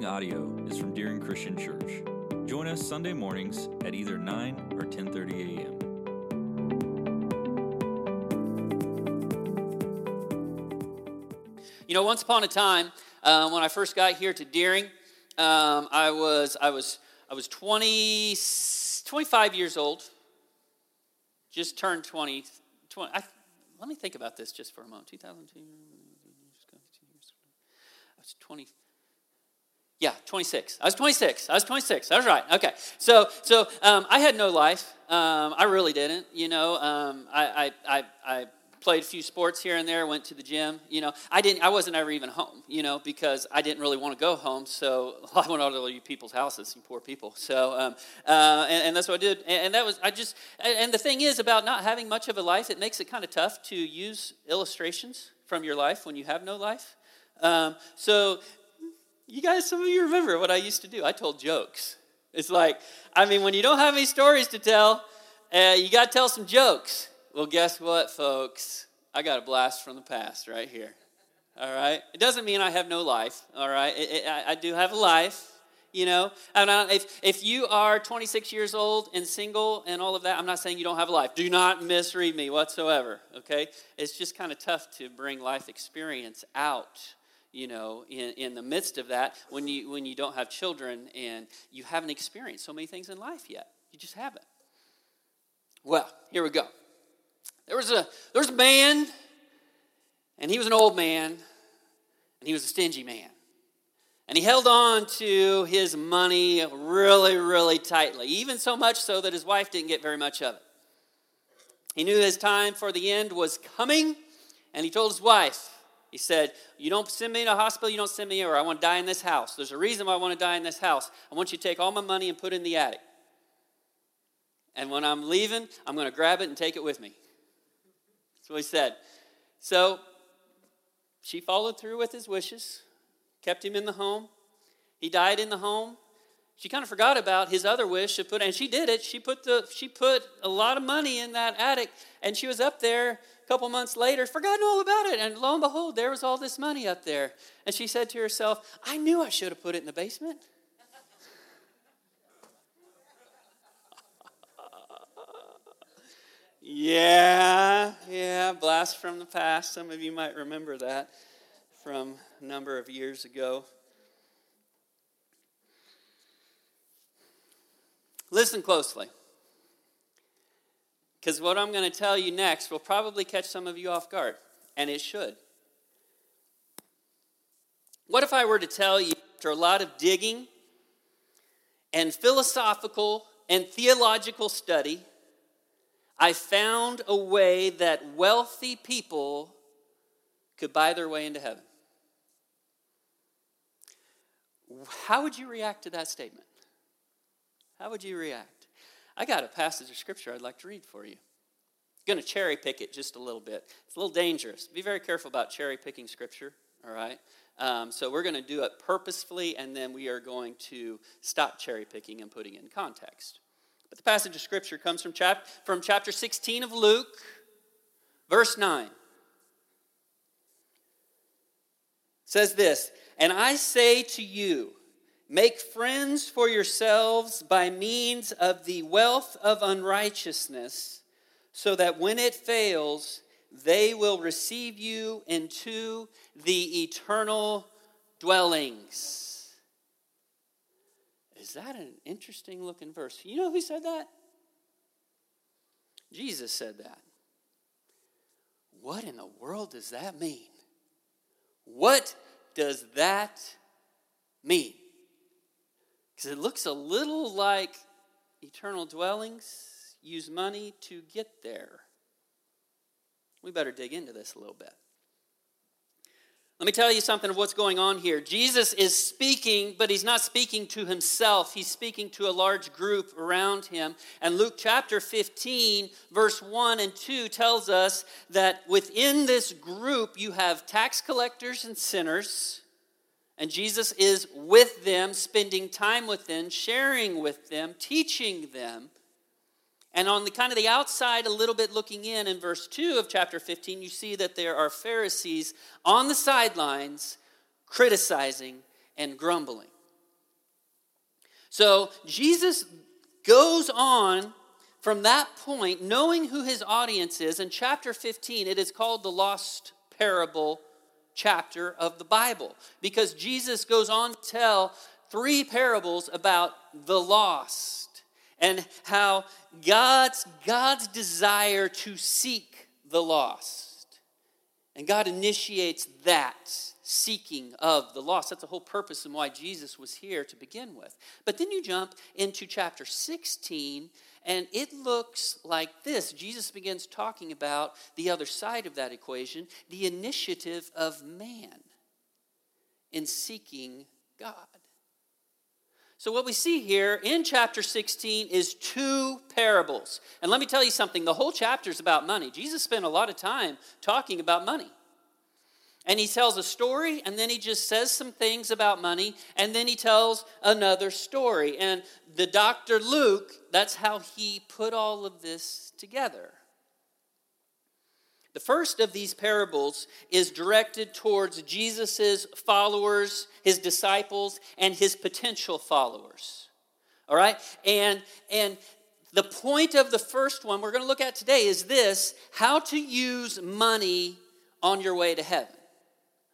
following audio is from Deering Christian Church. Join us Sunday mornings at either 9 or 10:30 a.m. You know, once upon a time, uh, when I first got here to Deering, um, I was I was I was 20, 25 years old. Just turned 20. 20 I, let me think about this just for a moment. 2002. I was 20. Yeah, 26. I was 26. I was 26. I was right. Okay. So, so um, I had no life. Um, I really didn't. You know, um, I, I, I, I played a few sports here and there. Went to the gym. You know, I didn't. I wasn't ever even home. You know, because I didn't really want to go home. So I went out to all you people's houses, some poor people. So, um, uh, and, and, that's what I did. And, and that was I just. And the thing is about not having much of a life, it makes it kind of tough to use illustrations from your life when you have no life. Um, so you guys, some of you remember what I used to do. I told jokes. It's like, I mean, when you don't have any stories to tell, uh, you got to tell some jokes. Well, guess what, folks? I got a blast from the past right here. All right? It doesn't mean I have no life. All right? It, it, I, I, do have a life. You know, and I, if, if you are 26 years old and single and all of that, I'm not saying you don't have a life. Do not misread me whatsoever, okay? It's just kind of tough to bring life experience out you know in, in the midst of that when you when you don't have children and you haven't experienced so many things in life yet you just haven't. Well here we go. There was a there was a man and he was an old man and he was a stingy man. And he held on to his money really really tightly even so much so that his wife didn't get very much of it. He knew his time for the end was coming and he told his wife he said, You don't send me to a hospital, you don't send me anywhere. I want to die in this house. There's a reason why I want to die in this house. I want you to take all my money and put it in the attic. And when I'm leaving, I'm going to grab it and take it with me. That's what he said. So she followed through with his wishes, kept him in the home. He died in the home. She kind of forgot about his other wish to put, and she did it. She put the she put a lot of money in that attic, and she was up there a couple months later, forgotten all about it. And lo and behold, there was all this money up there. And she said to herself, I knew I should have put it in the basement. yeah, yeah, blast from the past. Some of you might remember that from a number of years ago. Listen closely. Because what I'm going to tell you next will probably catch some of you off guard, and it should. What if I were to tell you, after a lot of digging and philosophical and theological study, I found a way that wealthy people could buy their way into heaven? How would you react to that statement? How would you react? I got a passage of scripture I'd like to read for you. I'm going to cherry pick it just a little bit. It's a little dangerous. Be very careful about cherry picking scripture, all right? Um, so we're going to do it purposefully, and then we are going to stop cherry picking and putting it in context. But the passage of scripture comes from, chap- from chapter 16 of Luke, verse 9. It says this, And I say to you, Make friends for yourselves by means of the wealth of unrighteousness, so that when it fails, they will receive you into the eternal dwellings. Is that an interesting looking verse? You know who said that? Jesus said that. What in the world does that mean? What does that mean? Because it looks a little like eternal dwellings use money to get there. We better dig into this a little bit. Let me tell you something of what's going on here. Jesus is speaking, but he's not speaking to himself. He's speaking to a large group around him. And Luke chapter 15, verse 1 and 2 tells us that within this group you have tax collectors and sinners and Jesus is with them, spending time with them, sharing with them, teaching them. And on the kind of the outside, a little bit looking in, in verse 2 of chapter 15, you see that there are Pharisees on the sidelines criticizing and grumbling. So Jesus goes on from that point, knowing who his audience is. In chapter 15, it is called the Lost Parable chapter of the Bible because Jesus goes on to tell three parables about the lost and how God's, God's desire to seek the lost. And God initiates that seeking of the lost. That's the whole purpose and why Jesus was here to begin with. But then you jump into chapter 16, and it looks like this. Jesus begins talking about the other side of that equation the initiative of man in seeking God. So, what we see here in chapter 16 is two parables. And let me tell you something the whole chapter is about money. Jesus spent a lot of time talking about money. And he tells a story, and then he just says some things about money, and then he tells another story. And the Dr. Luke, that's how he put all of this together. The first of these parables is directed towards Jesus' followers, his disciples, and his potential followers. All right? And, and the point of the first one we're going to look at today is this how to use money on your way to heaven.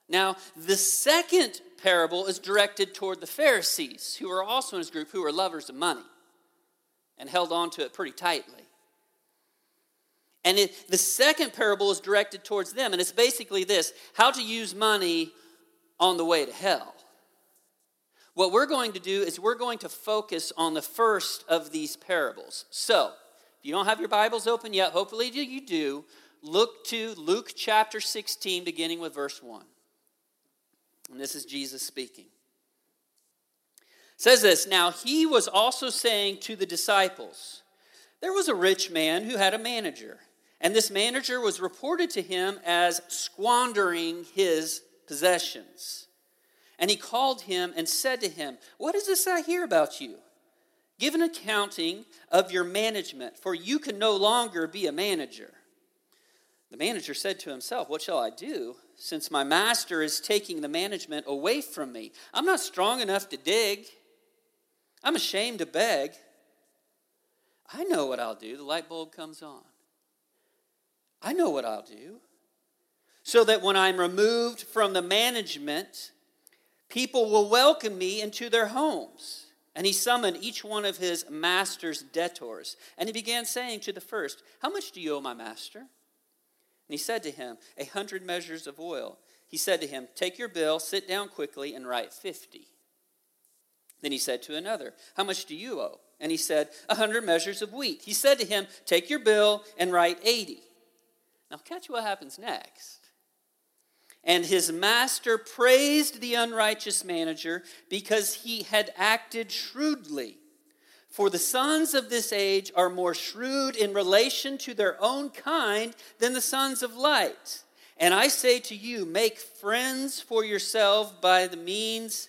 Now, the second parable is directed toward the Pharisees, who are also in his group, who are lovers of money and held on to it pretty tightly. And it, the second parable is directed towards them, and it's basically this how to use money on the way to hell. What we're going to do is we're going to focus on the first of these parables. So, if you don't have your Bibles open yet, hopefully you do, look to Luke chapter 16, beginning with verse 1. And this is Jesus speaking. It says this Now he was also saying to the disciples, There was a rich man who had a manager, and this manager was reported to him as squandering his possessions. And he called him and said to him, What is this I hear about you? Give an accounting of your management, for you can no longer be a manager. The manager said to himself, What shall I do? Since my master is taking the management away from me. I'm not strong enough to dig. I'm ashamed to beg. I know what I'll do. The light bulb comes on. I know what I'll do. So that when I'm removed from the management, people will welcome me into their homes. And he summoned each one of his master's debtors. And he began saying to the first, How much do you owe my master? And he said to him, A hundred measures of oil. He said to him, Take your bill, sit down quickly, and write fifty. Then he said to another, How much do you owe? And he said, A hundred measures of wheat. He said to him, Take your bill and write eighty. Now, catch what happens next. And his master praised the unrighteous manager because he had acted shrewdly. For the sons of this age are more shrewd in relation to their own kind than the sons of light. And I say to you, make friends for yourself by the means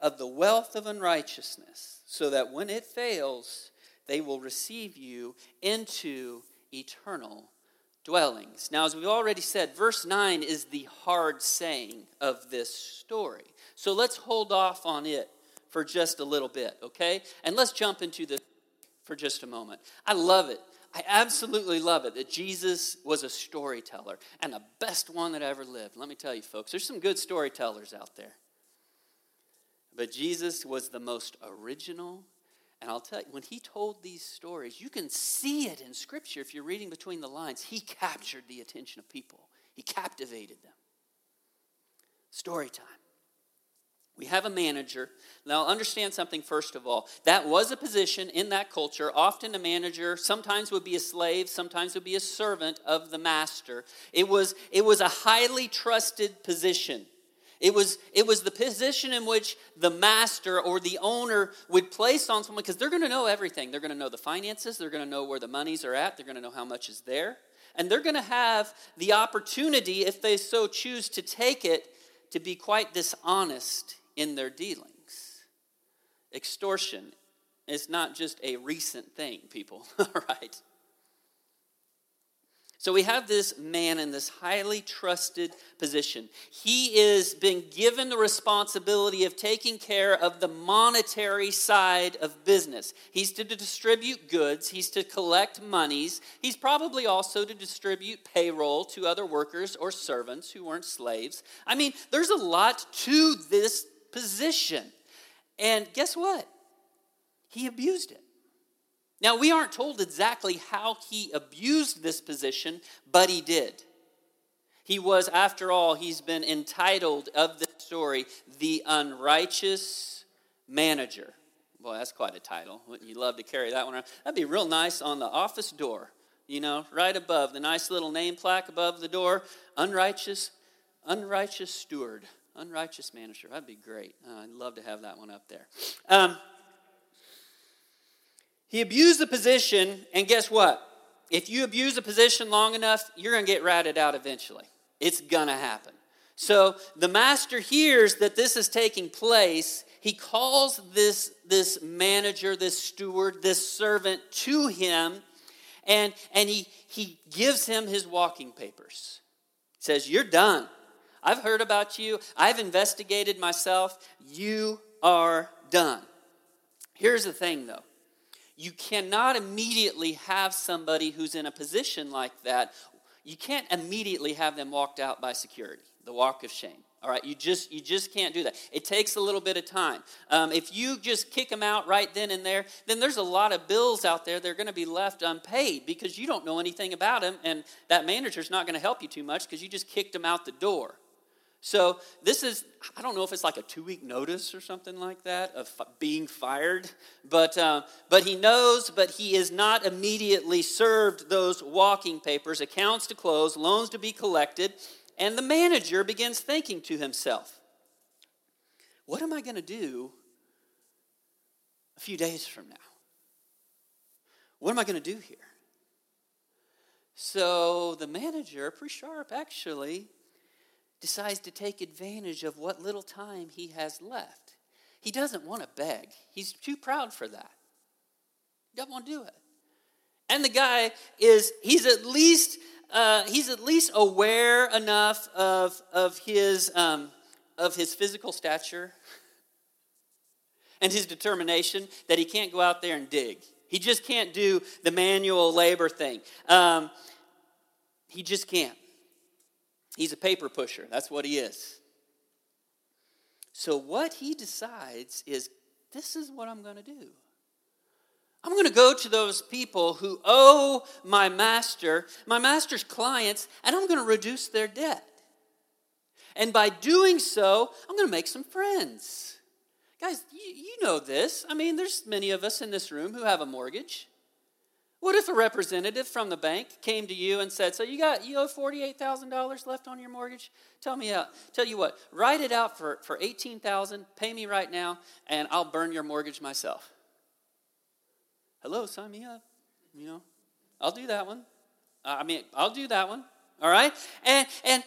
of the wealth of unrighteousness, so that when it fails, they will receive you into eternal dwellings. Now, as we've already said, verse 9 is the hard saying of this story. So let's hold off on it for just a little bit, okay? And let's jump into this for just a moment. I love it. I absolutely love it that Jesus was a storyteller and the best one that ever lived. Let me tell you, folks, there's some good storytellers out there. But Jesus was the most original. And I'll tell you, when he told these stories, you can see it in Scripture if you're reading between the lines. He captured the attention of people, he captivated them. Story time. We have a manager. Now, understand something first of all. That was a position in that culture. Often a manager sometimes would be a slave, sometimes would be a servant of the master. It was, it was a highly trusted position. It was, it was the position in which the master or the owner would place on someone because they're going to know everything. They're going to know the finances, they're going to know where the monies are at, they're going to know how much is there. And they're going to have the opportunity, if they so choose to take it, to be quite dishonest in their dealings. Extortion is not just a recent thing, people, all right? So we have this man in this highly trusted position. He is being given the responsibility of taking care of the monetary side of business. He's to distribute goods, he's to collect monies, he's probably also to distribute payroll to other workers or servants who weren't slaves. I mean, there's a lot to this position. And guess what? He abused it. Now, we aren't told exactly how he abused this position, but he did. He was, after all, he's been entitled of this story, the unrighteous manager. Boy, that's quite a title. Wouldn't you love to carry that one around? That'd be real nice on the office door, you know, right above the nice little name plaque above the door. Unrighteous, unrighteous steward, unrighteous manager. That'd be great. Uh, I'd love to have that one up there. Um, he abused the position, and guess what? If you abuse a position long enough, you're going to get ratted out eventually. It's going to happen. So the master hears that this is taking place. He calls this, this manager, this steward, this servant to him, and, and he, he gives him his walking papers. He says, You're done. I've heard about you. I've investigated myself. You are done. Here's the thing, though you cannot immediately have somebody who's in a position like that, you can't immediately have them walked out by security, the walk of shame. All right, you just you just can't do that. It takes a little bit of time. Um, if you just kick them out right then and there, then there's a lot of bills out there that are going to be left unpaid because you don't know anything about them, and that manager's not going to help you too much because you just kicked them out the door. So this is, I don't know if it's like a two week notice or something like that of being fired, but, uh, but he knows, but he is not immediately served those walking papers, accounts to close, loans to be collected, and the manager begins thinking to himself, what am I going to do a few days from now? What am I going to do here? So the manager, pretty sharp actually, decides to take advantage of what little time he has left. He doesn't want to beg, he's too proud for that. He doesn't want to do it. And the guy is, he's at least, uh, he's at least aware enough of, of, his, um, of his physical stature and his determination that he can't go out there and dig. He just can't do the manual labor thing. Um, he just can't. He's a paper pusher. That's what he is. So, what he decides is this is what I'm going to do. I'm going to go to those people who owe my master, my master's clients, and I'm going to reduce their debt. And by doing so, I'm going to make some friends. Guys, you, you know this. I mean, there's many of us in this room who have a mortgage. What if a representative from the bank came to you and said, "So you got you owe forty eight thousand dollars left on your mortgage? Tell me out. Tell you what, write it out for for eighteen thousand. Pay me right now, and I'll burn your mortgage myself." Hello, sign me up. You know, I'll do that one. I mean, I'll do that one. All right, and and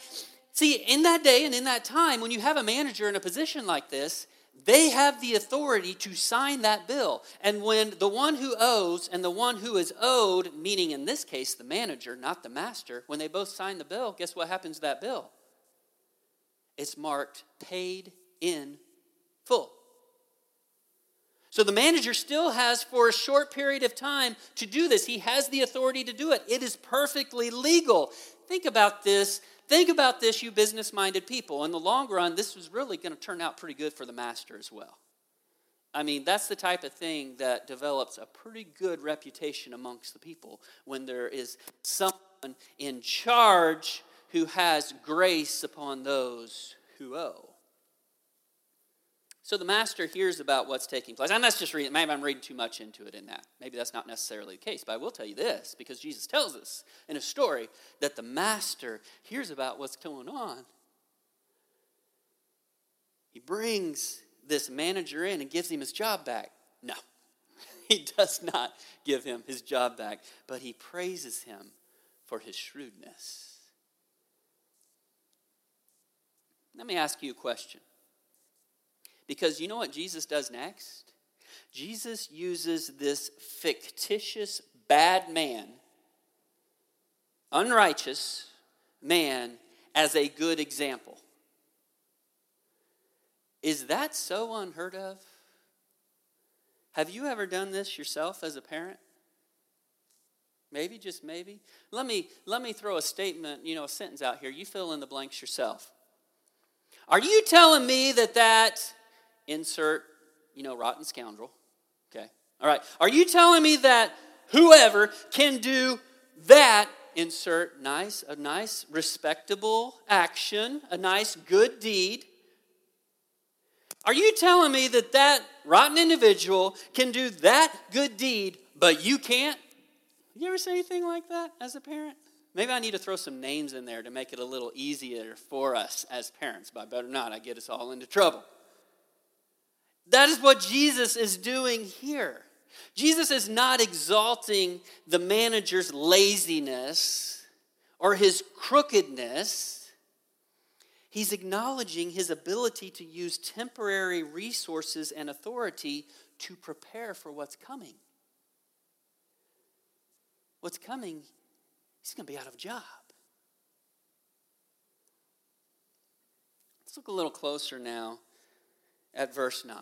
see, in that day and in that time, when you have a manager in a position like this, they have the authority to sign that bill. And when the one who owes and the one who is owed, meaning in this case the manager, not the master, when they both sign the bill, guess what happens to that bill? It's marked paid in full. So the manager still has, for a short period of time, to do this. He has the authority to do it. It is perfectly legal. Think about this Think about this, you business minded people. In the long run, this was really going to turn out pretty good for the master as well. I mean, that's the type of thing that develops a pretty good reputation amongst the people when there is someone in charge who has grace upon those who owe. So the master hears about what's taking place. And that's just reading, maybe I'm reading too much into it in that. Maybe that's not necessarily the case, but I will tell you this because Jesus tells us in a story that the master hears about what's going on. He brings this manager in and gives him his job back. No, he does not give him his job back, but he praises him for his shrewdness. Let me ask you a question. Because you know what Jesus does next? Jesus uses this fictitious bad man, unrighteous man as a good example. Is that so unheard of? Have you ever done this yourself as a parent? Maybe, just maybe. Let me, let me throw a statement, you know, a sentence out here. You fill in the blanks yourself. Are you telling me that that, insert, you know, rotten scoundrel, okay? All right. Are you telling me that whoever can do that, insert nice, a nice, respectable action, a nice, good deed? Are you telling me that that rotten individual can do that good deed, but you can't? You ever say anything like that as a parent? Maybe I need to throw some names in there to make it a little easier for us as parents, but I better not. I get us all into trouble. That is what Jesus is doing here. Jesus is not exalting the manager's laziness or his crookedness. He's acknowledging his ability to use temporary resources and authority to prepare for what's coming. What's coming, he's going to be out of a job. Let's look a little closer now at verse 9.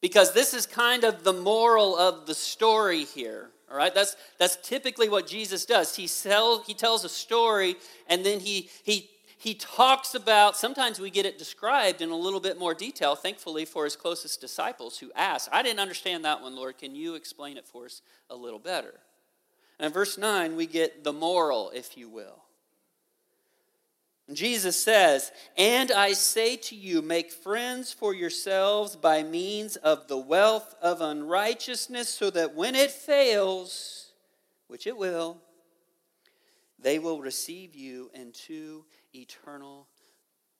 Because this is kind of the moral of the story here. All right, that's, that's typically what Jesus does. He, sell, he tells a story and then he, he, he talks about, sometimes we get it described in a little bit more detail, thankfully, for his closest disciples who ask, I didn't understand that one, Lord. Can you explain it for us a little better? And in verse 9, we get the moral, if you will. Jesus says, And I say to you, make friends for yourselves by means of the wealth of unrighteousness, so that when it fails, which it will, they will receive you into eternal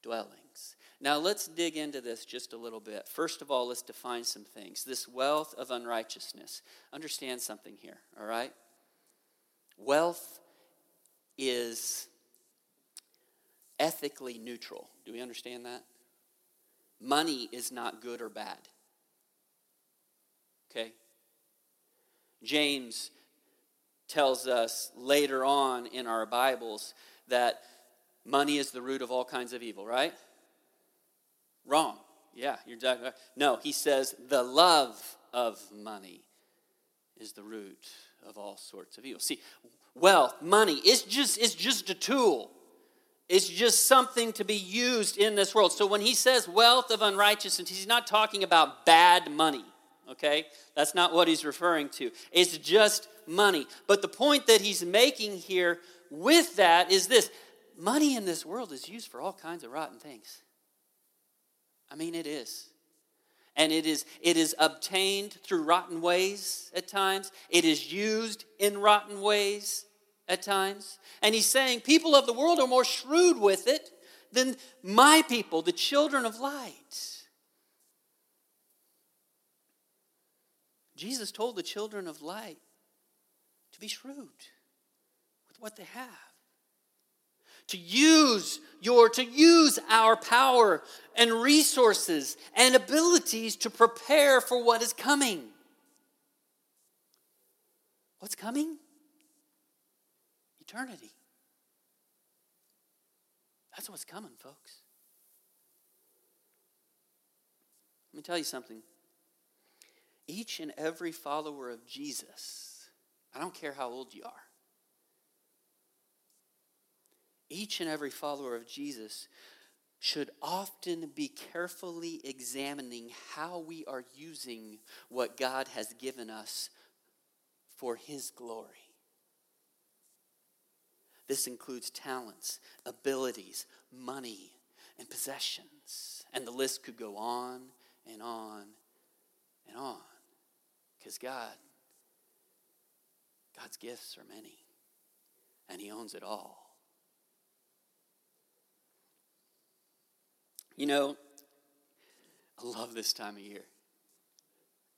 dwellings. Now, let's dig into this just a little bit. First of all, let's define some things. This wealth of unrighteousness. Understand something here, all right? Wealth is ethically neutral. Do we understand that? Money is not good or bad. Okay? James tells us later on in our Bibles that money is the root of all kinds of evil, right? Wrong. Yeah, you're right. No, he says the love of money is the root of all sorts of evil. See, wealth, money, it's just, it's just a tool. It's just something to be used in this world. So when he says wealth of unrighteousness, he's not talking about bad money, okay? That's not what he's referring to. It's just money. But the point that he's making here with that is this money in this world is used for all kinds of rotten things. I mean, it is. And it is, it is obtained through rotten ways at times. It is used in rotten ways at times. And he's saying people of the world are more shrewd with it than my people, the children of light. Jesus told the children of light to be shrewd with what they have. To use your to use our power and resources and abilities to prepare for what is coming. What's coming? Eternity. That's what's coming, folks. Let me tell you something. Each and every follower of Jesus, I don't care how old you are, each and every follower of Jesus should often be carefully examining how we are using what God has given us for His glory. This includes talents, abilities, money, and possessions. And the list could go on and on and on. Because God, God's gifts are many, and He owns it all. You know, I love this time of year.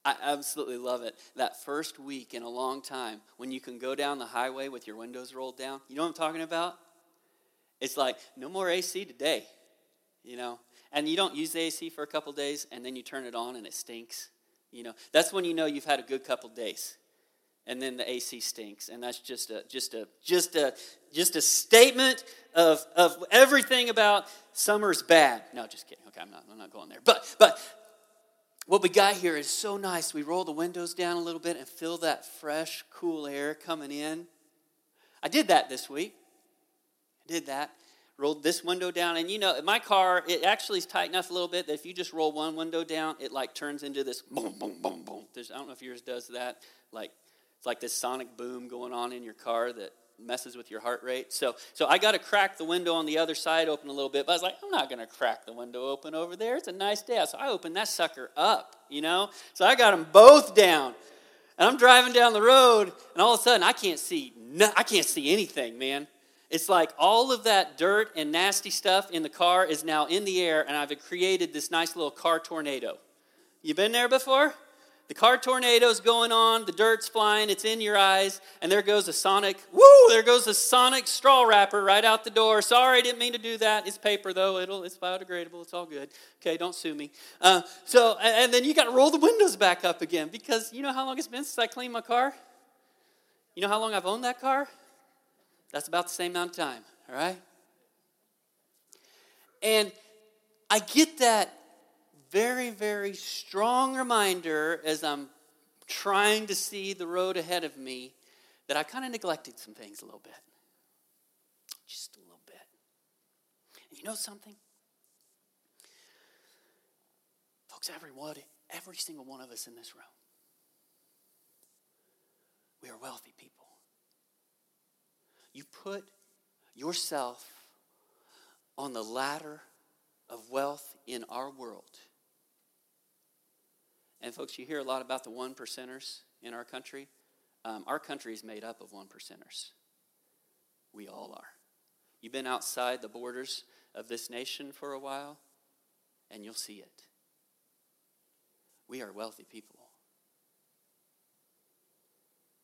I absolutely love it. That first week in a long time when you can go down the highway with your windows rolled down. You know what I'm talking about? It's like, no more AC today, you know? And you don't use the AC for a couple days and then you turn it on and it stinks. You know, that's when you know you've had a good couple days. and then the AC stinks, and that's just a just a just a just a statement of of everything about summer's bad. No, just kidding. Okay, I'm not I'm not going there. But but what we got here is so nice. We roll the windows down a little bit and feel that fresh, cool air coming in. I did that this week. I did that. Rolled this window down, and you know, my car it actually is tight enough a little bit that if you just roll one window down, it like turns into this boom, boom, boom, boom. There's, I don't know if yours does that. Like it's like this sonic boom going on in your car that messes with your heart rate. So, so I got to crack the window on the other side open a little bit. But I was like, I'm not going to crack the window open over there. It's a nice day. So I opened that sucker up, you know? So I got them both down. And I'm driving down the road, and all of a sudden I can't see, no, I can't see anything, man. It's like all of that dirt and nasty stuff in the car is now in the air, and I've created this nice little car tornado. You been there before? The car tornado's going on, the dirt's flying, it's in your eyes, and there goes a sonic, woo, there goes a sonic straw wrapper right out the door. Sorry, didn't mean to do that. It's paper though, It'll, it's biodegradable, it's all good. Okay, don't sue me. Uh, so, and then you got to roll the windows back up again because you know how long it's been since I cleaned my car? You know how long I've owned that car? That's about the same amount of time, all right? And I get that very, very strong reminder as I'm trying to see the road ahead of me that I kind of neglected some things a little bit. Just a little bit. And you know something? Folks, everyone, every single one of us in this room, we are wealthy people. You put yourself on the ladder of wealth in our world and folks, you hear a lot about the one percenters in our country. Um, our country is made up of one percenters. We all are. You've been outside the borders of this nation for a while, and you'll see it. We are wealthy people.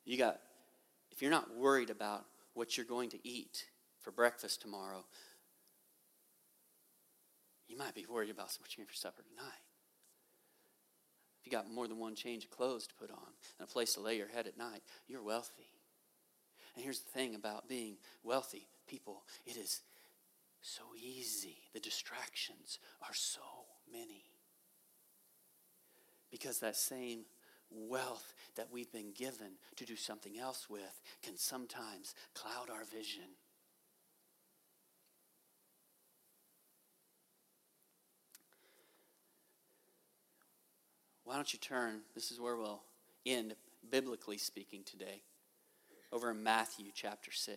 You got, if you're not worried about what you're going to eat for breakfast tomorrow, you might be worried about what you're going for supper tonight. If you got more than one change of clothes to put on and a place to lay your head at night, you're wealthy. And here's the thing about being wealthy people it is so easy. The distractions are so many. Because that same wealth that we've been given to do something else with can sometimes cloud our vision. Why don't you turn? This is where we'll end, biblically speaking, today, over in Matthew chapter 6.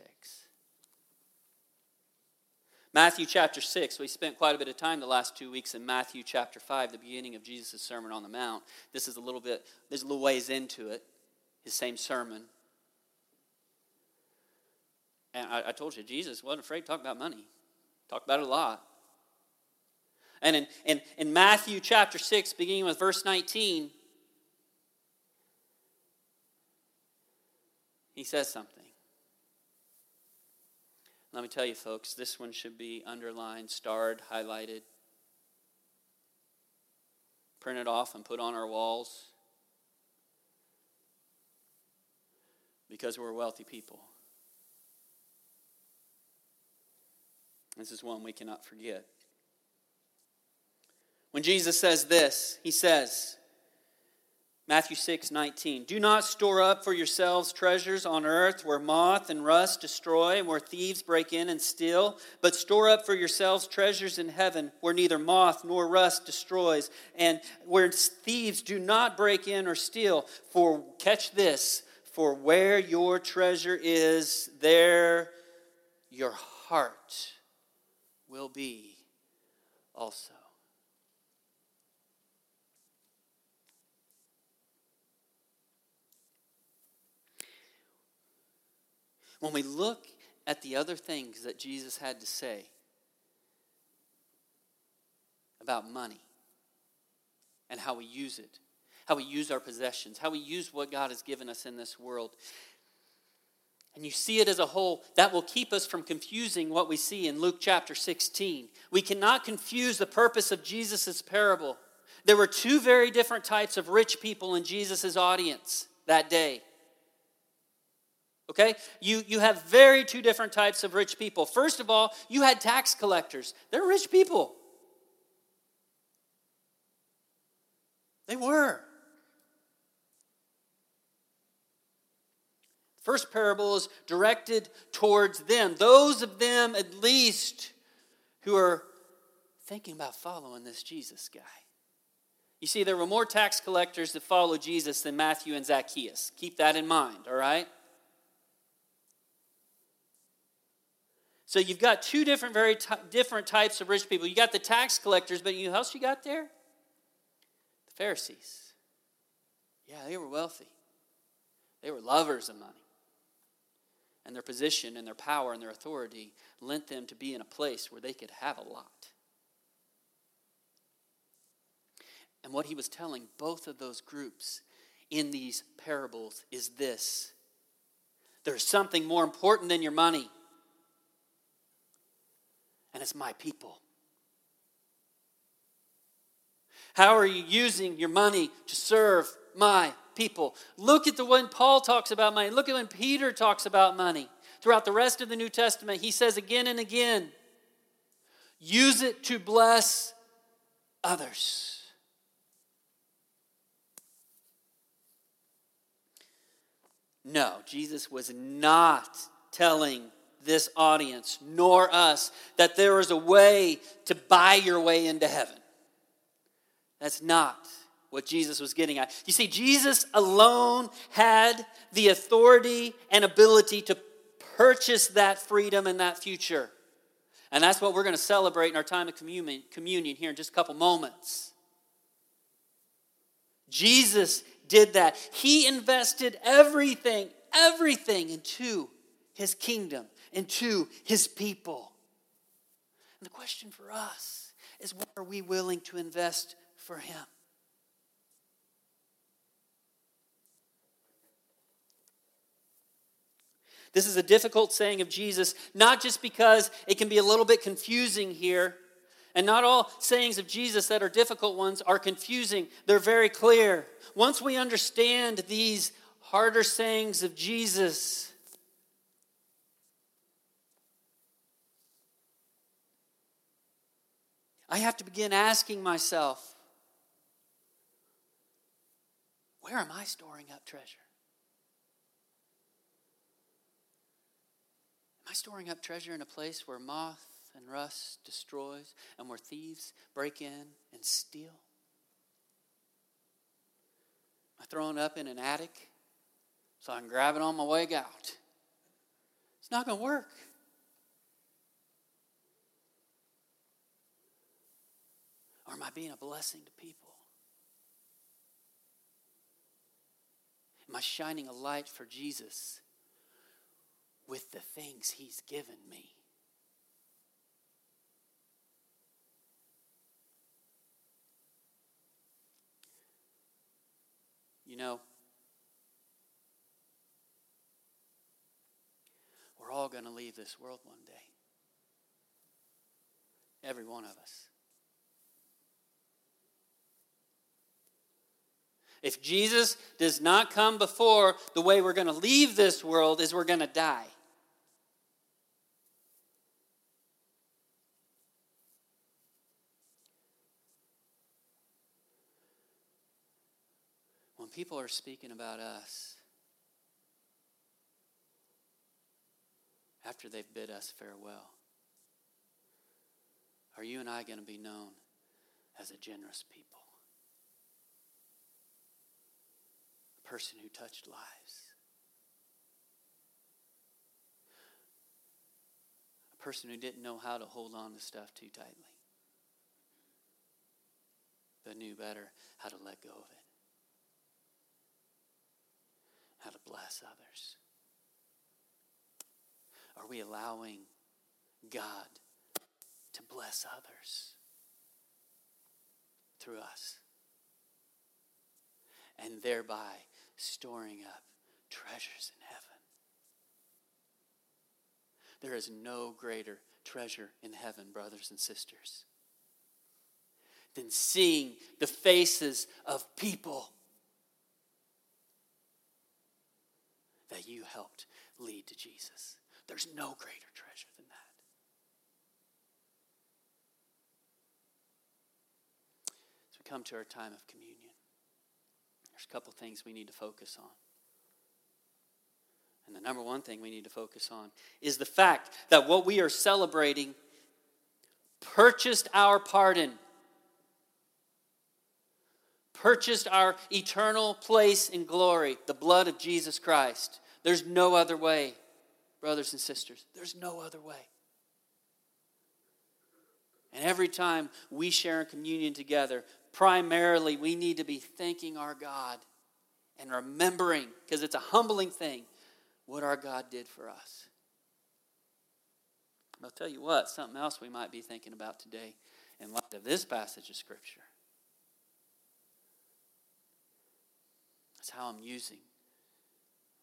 Matthew chapter 6, we spent quite a bit of time the last two weeks in Matthew chapter 5, the beginning of Jesus' Sermon on the Mount. This is a little bit, there's a little ways into it, his same sermon. And I, I told you, Jesus wasn't afraid to talk about money. Talked about it a lot. And in, in, in Matthew chapter 6, beginning with verse 19, he says something. Let me tell you, folks, this one should be underlined, starred, highlighted, printed off, and put on our walls because we're wealthy people. This is one we cannot forget. When Jesus says this, he says, Matthew 6, 19, Do not store up for yourselves treasures on earth where moth and rust destroy and where thieves break in and steal, but store up for yourselves treasures in heaven where neither moth nor rust destroys and where thieves do not break in or steal. For, catch this, for where your treasure is, there your heart will be also. When we look at the other things that Jesus had to say about money and how we use it, how we use our possessions, how we use what God has given us in this world, and you see it as a whole, that will keep us from confusing what we see in Luke chapter 16. We cannot confuse the purpose of Jesus' parable. There were two very different types of rich people in Jesus' audience that day. Okay? You, you have very two different types of rich people. First of all, you had tax collectors. They're rich people. They were. First parable is directed towards them, those of them at least who are thinking about following this Jesus guy. You see, there were more tax collectors that followed Jesus than Matthew and Zacchaeus. Keep that in mind, all right? So you've got two different, very t- different types of rich people. You got the tax collectors, but you know who else you got there? The Pharisees. Yeah, they were wealthy. They were lovers of money. And their position and their power and their authority lent them to be in a place where they could have a lot. And what he was telling both of those groups in these parables is this there's something more important than your money, and it's my people. How are you using your money to serve my people? Look at the when Paul talks about money. Look at when Peter talks about money. Throughout the rest of the New Testament, he says again and again use it to bless others. No, Jesus was not telling this audience nor us that there is a way to buy your way into heaven. That's not what Jesus was getting at. You see, Jesus alone had the authority and ability to purchase that freedom and that future. And that's what we're going to celebrate in our time of communion, communion here in just a couple moments. Jesus did that. He invested everything, everything into his kingdom, into his people. And the question for us is what are we willing to invest for him? This is a difficult saying of Jesus, not just because it can be a little bit confusing here, and not all sayings of Jesus that are difficult ones are confusing. They're very clear. Once we understand these harder sayings of Jesus, I have to begin asking myself, where am I storing up treasure? Am I storing up treasure in a place where moth and rust destroys and where thieves break in and steal? Am I throwing up in an attic so I can grab it on my way out? It's not going to work. Or am I being a blessing to people? Am I shining a light for Jesus with the things He's given me? You know, we're all going to leave this world one day. Every one of us. If Jesus does not come before, the way we're going to leave this world is we're going to die. When people are speaking about us after they've bid us farewell, are you and I going to be known as a generous people? Person who touched lives. A person who didn't know how to hold on to stuff too tightly, but knew better how to let go of it how to bless others? Are we allowing God to bless others through us? And thereby storing up treasures in heaven. There is no greater treasure in heaven, brothers and sisters, than seeing the faces of people that you helped lead to Jesus. There's no greater treasure than that. Come to our time of communion, there's a couple things we need to focus on. And the number one thing we need to focus on is the fact that what we are celebrating purchased our pardon, purchased our eternal place in glory, the blood of Jesus Christ. There's no other way, brothers and sisters. There's no other way. And every time we share in communion together, primarily we need to be thanking our God and remembering, because it's a humbling thing, what our God did for us. I'll tell you what, something else we might be thinking about today in light of this passage of Scripture. That's how I'm using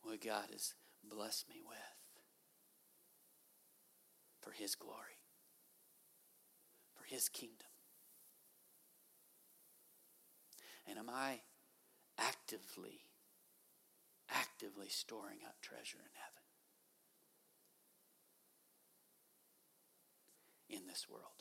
what God has blessed me with for His glory, for His kingdom. And am I actively, actively storing up treasure in heaven? In this world.